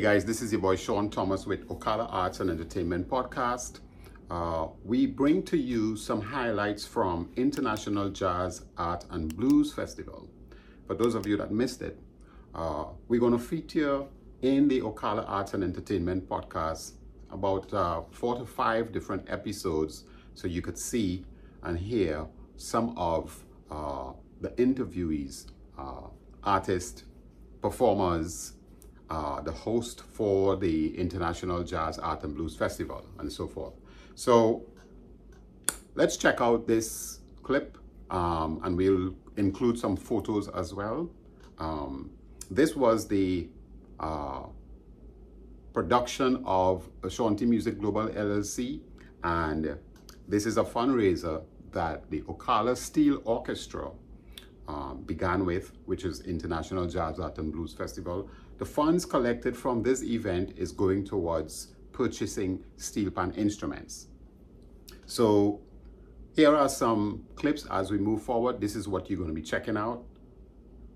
guys, this is your boy Sean Thomas with Ocala Arts and Entertainment Podcast. Uh, we bring to you some highlights from International Jazz, Art and Blues Festival. For those of you that missed it, uh, we're going to feature in the Ocala Arts and Entertainment Podcast about uh, four to five different episodes so you could see and hear some of uh, the interviewees, uh, artists, performers, uh, the host for the International Jazz Art and Blues Festival, and so forth. So let's check out this clip, um, and we'll include some photos as well. Um, this was the uh, production of SeanTMusic Global LLC, and this is a fundraiser that the Ocala Steel Orchestra uh, began with, which is International Jazz Art and Blues Festival. The funds collected from this event is going towards purchasing steel pan instruments. So here are some clips as we move forward. This is what you're going to be checking out.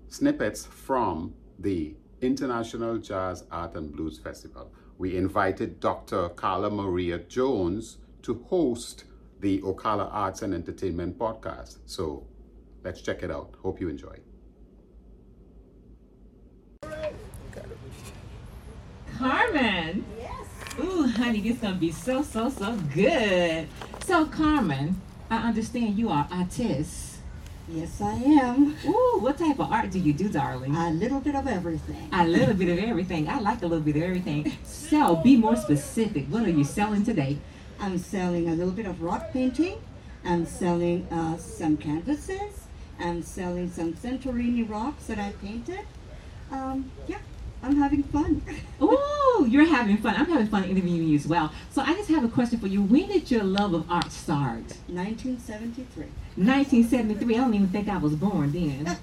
Snippets from the International Jazz Art and Blues Festival. We invited Dr. Carla Maria Jones to host the Ocala Arts and Entertainment podcast. So let's check it out. Hope you enjoy. Carmen. Yes. Ooh, honey, this is gonna be so, so, so good. So, Carmen, I understand you are artist. Yes, I am. Ooh, what type of art do you do, darling? A little bit of everything. A little bit of everything. I like a little bit of everything. So, be more specific. What are you selling today? I'm selling a little bit of rock painting. I'm selling uh, some canvases. I'm selling some Santorini rocks that I painted. Um, yeah, I'm having fun. Ooh, you're having fun. I'm having fun interviewing you as well. So I just have a question for you. When did your love of art start? 1973. 1973. I don't even think I was born then.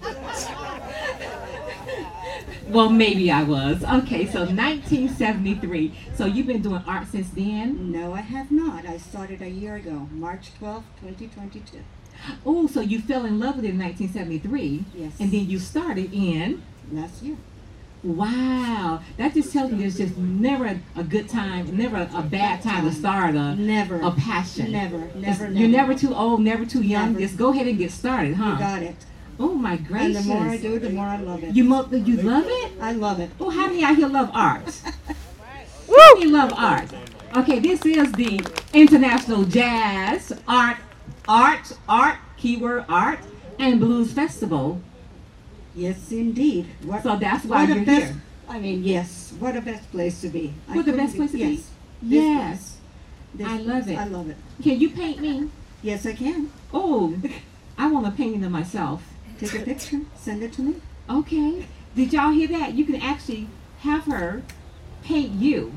well, maybe I was. Okay, so 1973. So you've been doing art since then? No, I have not. I started a year ago, March 12, 2022. Oh, so you fell in love with it in 1973? Yes. And then you started in? Last year. Wow, that just tells me there's just never a good time, never a bad time to start a never a passion. Never, never, never. You're never too old, never too young. Never. Just go ahead and get started, huh? You got it. Oh my gracious! And the more I do, the more I love it. You mo- you love it? I love it. Oh, how many out here love art? How many love art? Okay, this is the International Jazz Art, Art, Art, keyword art, and Blues Festival. Yes, indeed. What, So that's why you're best, here. I mean, yes. What a best place to be. I What the best place to be? yes, This Yes. This I love place, it. I love it. Can you paint me? Yes, I can. Oh, I want a painting of myself. Take a picture, send it to me. Okay. Did y'all hear that? You can actually have her paint you.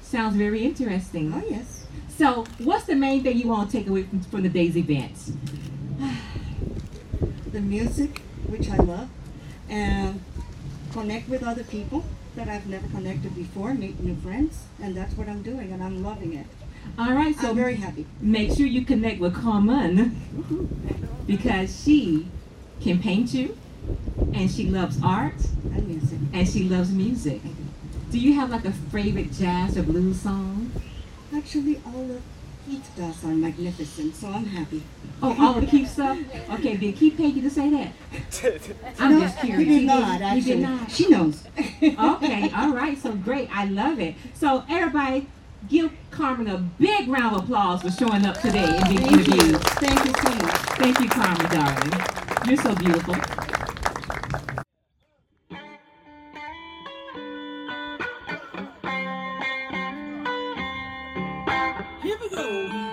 Sounds very interesting. Oh, yes. So, what's the main thing you want to take away from, from the day's events? The music, which I love, and connect with other people that I've never connected before, meet new friends, and that's what I'm doing, and I'm loving it. All right, so I'm very happy. make sure you connect with Carmen because she can paint you and she loves art And music. and she loves music. Do you have like a favorite jazz or blues song? Actually, all of Keith does are magnificent, so I'm happy. Oh, all the Keith stuff? Okay, did Keith pay you to say that? I'm No, just curious. He did not, He actually. did not. She knows. Okay, all right, so great. I love it. So everybody, give Carmen a big round of applause for showing up today and being Thank you. interviewed. Thank you so much. Thank you, Carmen, darling. You're so beautiful. Go.